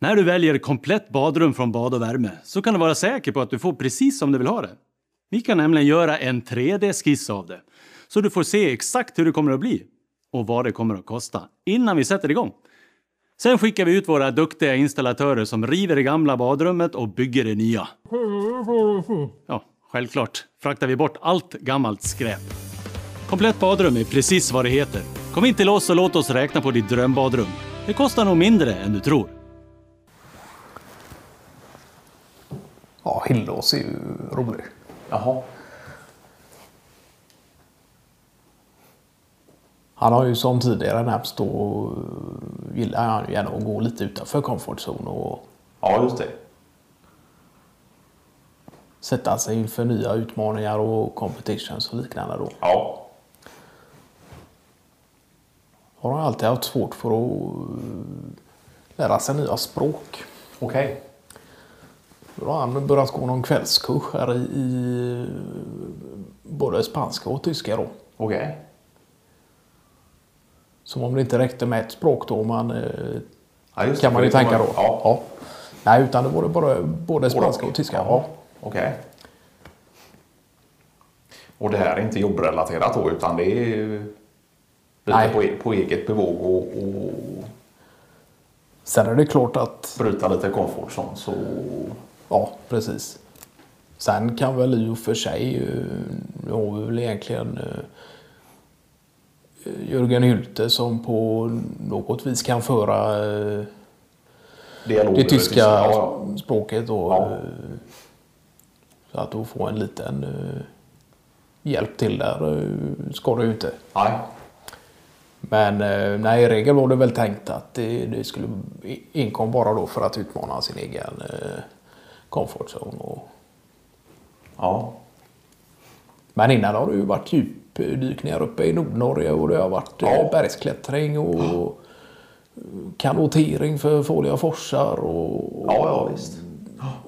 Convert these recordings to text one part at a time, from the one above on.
När du väljer komplett badrum från Bad och värme så kan du vara säker på att du får precis som du vill ha det. Vi kan nämligen göra en 3D-skiss av det, så du får se exakt hur det kommer att bli och vad det kommer att kosta innan vi sätter igång. Sen skickar vi ut våra duktiga installatörer som river det gamla badrummet och bygger det nya. Ja, självklart fraktar vi bort allt gammalt skräp. Komplett badrum är precis vad det heter. Kom in till oss och låt oss räkna på ditt drömbadrum. Det kostar nog mindre än du tror. Hillås är ju rolig. Jaha. Han har ju som tidigare nämnts då gillar han ju gärna att gå lite utanför comfort zone och Ja, just det. sätta sig inför nya utmaningar och competitions och liknande då. Ja. Har han alltid haft svårt för att lära sig nya språk. Okej. Då har han börjat gå någon kvällskurs här i, i både spanska och tyska då. Okej. Som om det inte räckte med ett språk då. Man, eh, Ja, kan det, man ju tänka kommer- då. Ja. Nej, utan det var bara både spanska och tyska. Ja. Okej. Och det här är inte jobbrelaterat då utan det är lite Nej. på, e- på eget bevåg och, och Sen är det klart att, bryta lite comfort zone så... ja precis. Sen kan väl i och för sig, eh, nu har vi väl egentligen eh, Jörgen Hylte som på något vis kan föra eh, Dialog det tyska Ja, språket då. Ja. eh, Så att då få en liten eh, hjälp till där eh, ska du ju inte. Nej. Men eh, nej, i regel var det väl tänkt att det, det skulle inkom bara då för att utmana sin egen eh, comfort zone. Och, Ja. men innan har det ju varit djupdykningar uppe i Nordnorge och det har varit eh, Ja. bergsklättring och kanotering för farliga forsar och, Ja, ja, visst.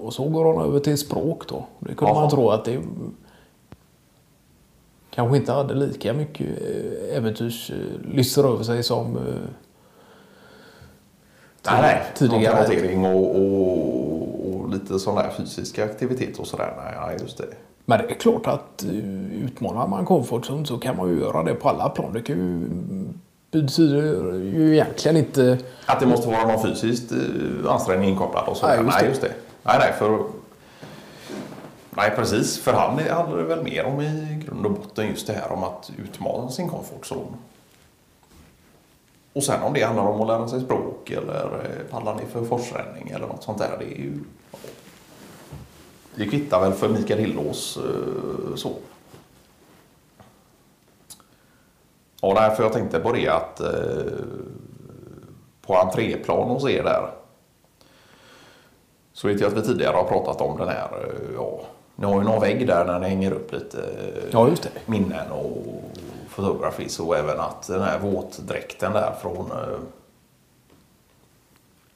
och så går han över till språk då. Det kunde Jaha. man tro att det kanske inte hade lika mycket eh, äventyrslyster över sig som eh, Nej, nej. tidigare. Någon och, och, och lite sån där fysisk aktivitet och sådär. Nej, nej, just det. Men det är klart att eh, utmanar man comfort zone så kan man ju göra det på alla plan. Det kan ju betyder ju egentligen inte... Att det måste vara någon fysiskt eh, ansträngning inkopplad och så. Nej, Nej, just nej, det. just det. Nej, nej, för... Nej, precis. För han handlar det väl mer om i grund och botten just det här om att utmana sin komfortzon. Och sen om det handlar om att lära sig språk eller eh, paddla ner för forsränning eller något sånt där. Det är ju... Det kvittar väl för Mikael Hillås eh, så. Ja, nej, för jag tänkte på det att eh, på entréplan hos er där. Så vet jag att vi tidigare har pratat om den här, eh, ja, ni har ju någon vägg där när ni hänger upp lite eh, Ja, minnen och fotografies och även att den här våtdräkten där från eh,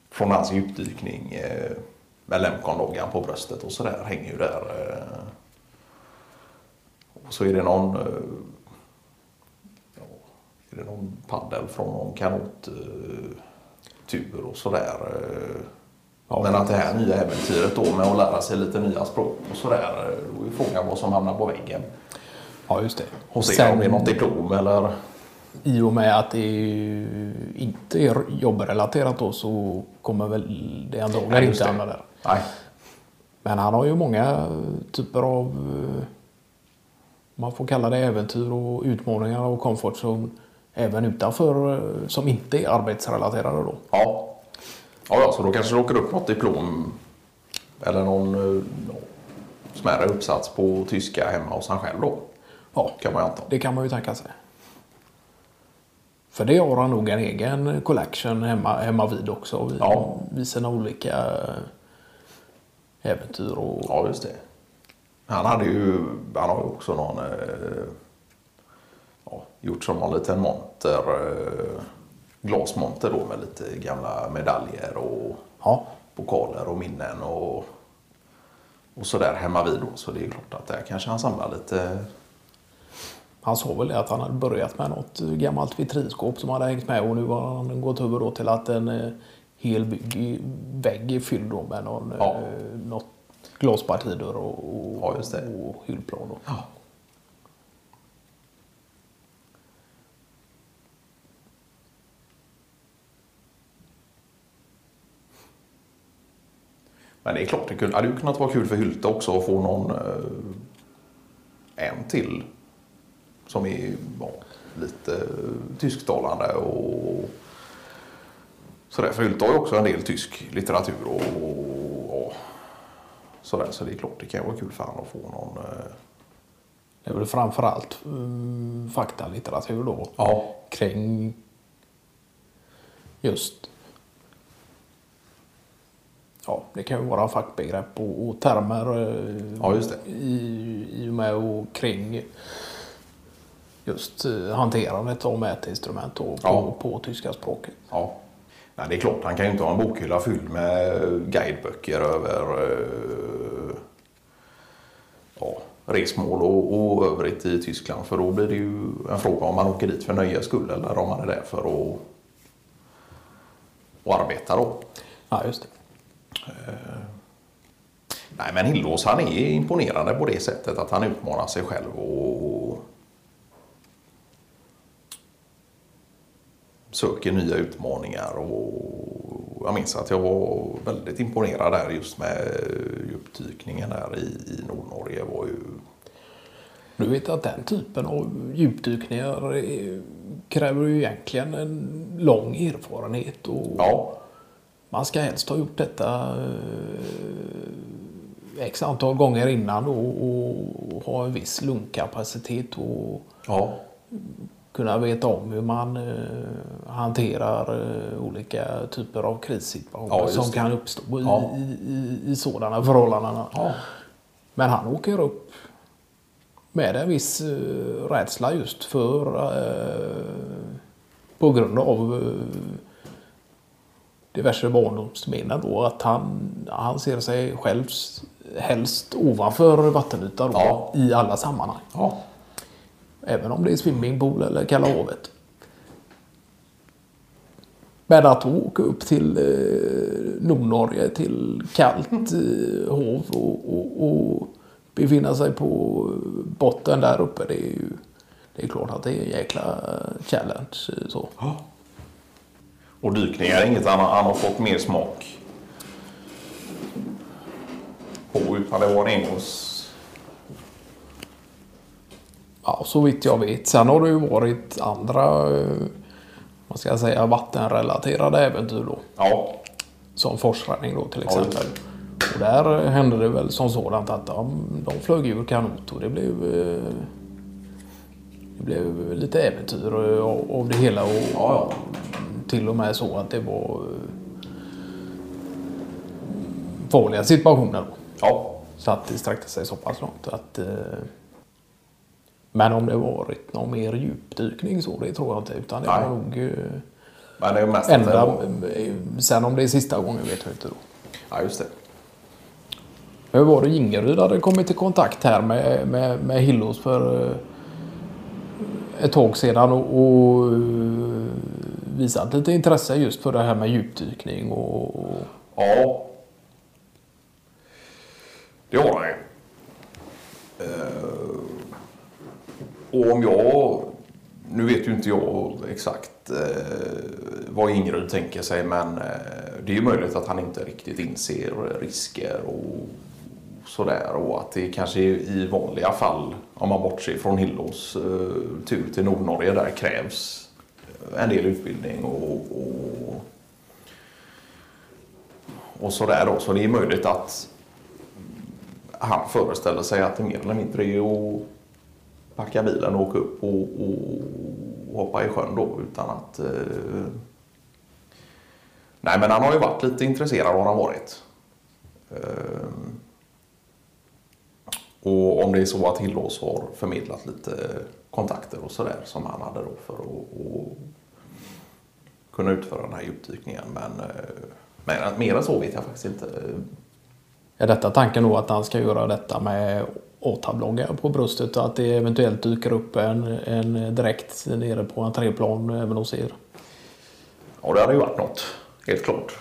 från hans djupdykning eh, med Lemcon-loggan på bröstet och sådär hänger ju där. Och så är det någon ja, är det någon paddel från någon kanottur och sådär. Eh. Ja, Men att det här nya äventyret då med att lära sig lite nya språk och sådär. eh, Då är frågan vad som hamnar på väggen. Ja, just det. Hos er om det är något diplom eller? I och med att det inte är jobbrelaterat då så kommer väl det antagligen inte det. hamna där. Nej. Men han har ju många typer av, eh, man får kalla det äventyr och utmaningar och comfort zone även utanför eh, som inte är arbetsrelaterade då. Ja. Ja, ja, så då kanske det åker upp något diplom eller någon eh, smärre uppsats på tyska hemma hos han själv då. Ja, Kan man ju anta. det kan man ju tänka sig. För det har han nog en egen collection hemma, hemma vid också. Vid, Ja. vid sina olika äventyr och... Ja, just det. Han hade ju, han har också någon, eh, ja, gjort som någon liten monter, eh, glasmonter då med lite gamla medaljer och Ja, pokaler och minnen och, och sådär hemma vid då. Så det är klart att där kanske han samlar lite. han sa väl att han hade börjat med något gammalt vitrinskåp som hade hängt med och nu har han gått över då till att en eh, helbyggig vägg fylld då med någon, Ja. eh, något glaspartidörr och, och, Ja, och hyllplan. Ja. Men det är klart, det kunde- hade ju kunnat vara kul för Hylte också att få någon eh, en till som är ja, lite eh, tysktalande och sådär. För Hylte har ju också en del tysk litteratur och, och sådär. Så det är klart, det kan ju vara kul för honom att få någon eh, Det är väl framförallt um, faktalitteratur då. Ja. Kring just Ja, det kan ju vara fackbegrepp och, och termer eh, Ja. I, i och med och kring just eh, hanterandet av mätinstrument på, Ja. på tyska språket. Ja. Nej, det är klart, han kan ju inte ha en bokhylla fylld med guideböcker över eh, ja, resmål och, och övrigt i Tyskland. För då blir det ju en fråga om man åker dit för nöjes skull eller om man är där för att, att arbeta då. Ja, just det. Nej, men Hillås han är imponerande på det sättet att han utmanar sig själv och söker nya utmaningar. Och jag minns att jag var väldigt imponerad där just med djupdykningen där i, i Nordnorge. Var ju, Du vet att den typen av djupdykningar eh, kräver ju egentligen en lång erfarenhet. Och ja, Man ska helst ha gjort detta eh, x antal gånger innan och, och ha en viss lungkapacitet och ja, kunna veta om hur man eh, hanterar eh, olika typer av krissituationer Ja, som det. kan uppstå i, Ja. i, i, i sådana förhållanden. Men han åker upp med en viss uh, rädsla just för eh, på grund av eh, diverse barndomsminnen då att han, han ser sig själv helst ovanför vattenytan då, Ja. i alla sammanhang. ja. Även om det är swimmingpool eller kalla havet. Men att åka upp till eh, Nordnorge till kallt eh, hav och, och, och befinna sig på botten där uppe. Det är ju det är klart att det är en jäkla challenge. eh, Så. Och dykningar är inget han, har- han har fått mer smak på utan det var en engångs... Ja, så vitt jag vet. Sen har det ju varit andra eh, vad ska jag säga, vattenrelaterade äventyr då. Ja, Som forsränning då till Ja, exempel. och där hände det väl som sådant att de, de flög ur kanot och det blev, eh, det blev lite äventyr eh, av det hela. Och Ja, Till och med så att det var eh, farliga situationer. Då. ja, Så att det sträckte sig så pass långt att eh, men om det varit någon mer djupdykning så, det tror jag inte. Utan det Nej. var nog eh, men det är mest var... eh, Sen om det är sista gången vet jag inte då. Ja, just det. Hur var det Jingeryd hade kommit i kontakt här med, med, med Hillås för ett tag sedan och, och visat lite intresse just för det här med djupdykning och, Ja. Det har han ju. Eh, och om jag... Nu vet ju inte jag exakt eh, vad Ingrid tänker sig men eh, det är ju möjligt att han inte riktigt inser risker och sådär och att det kanske i vanliga fall om man bortser från Hillås tur till Nordnorge där krävs en del utbildning och, och och sådär då. Så det är möjligt att han föreställer sig att det mer eller mindre är att packa bilen och åka upp och, och hoppa i sjön då utan att... Eh... Nej men han har ju varit lite intresserad har han varit. Eh... Och om det är så att Hillås har förmedlat lite kontakter och sådär som han hade då för att, att kunna utföra den här djupdykningen. Men, eh, men mer än så vet jag faktiskt inte. är detta tanken då att han ska göra detta med åtabloggar på bröstet och att det eventuellt dyker upp en, en direkt nere på entréplan även hos er? Ja, det hade ju varit något. Helt klart.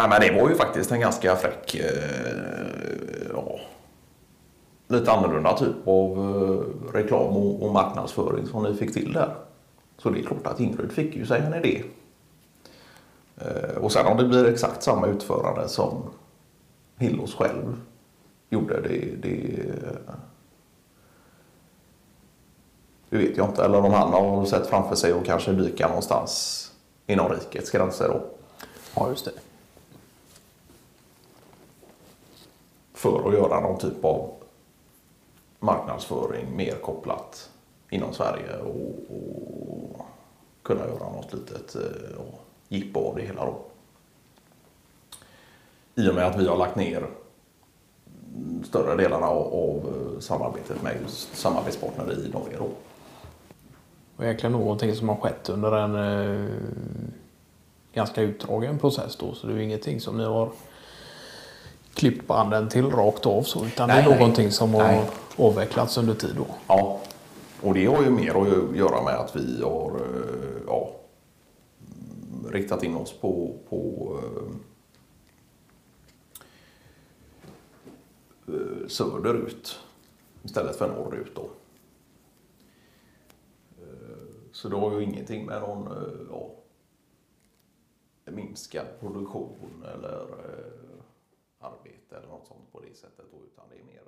Ja, men det var ju faktiskt en ganska fräck, eh, ja, lite annorlunda typ av eh, reklam och, och marknadsföring som ni fick till där. Så det är klart att Ingrid fick ju sig en idé. Eh, och sen om det blir exakt samma utförande som Hillos själv gjorde, det, det, det vet jag inte. Eller om han har sett framför sig och kanske dyka någonstans inom rikets gränser då. Ja, just det. För att göra någon typ av marknadsföring mer kopplat inom Sverige och, och kunna göra något litet eh, jippo av det hela då. I och med att vi har lagt ner större delarna av, av eh, samarbetet med just samarbetspartner i Norge. Då. Och egentligen någonting som har skett under en eh, ganska utdragen process då. Så det är ju ingenting som ni har klippt banden till rakt av så. Utan nej, det är nej. någonting som nej. har avvecklats under tid då. Ja, och det har ju mer att göra med att vi har eh, ja, riktat in oss på, på eh, söderut istället för norrut. Då. Så det har ju ingenting med någon eh, ja, minskad produktion eller eh, arbete eller något sånt på det sättet. Då, utan det är mer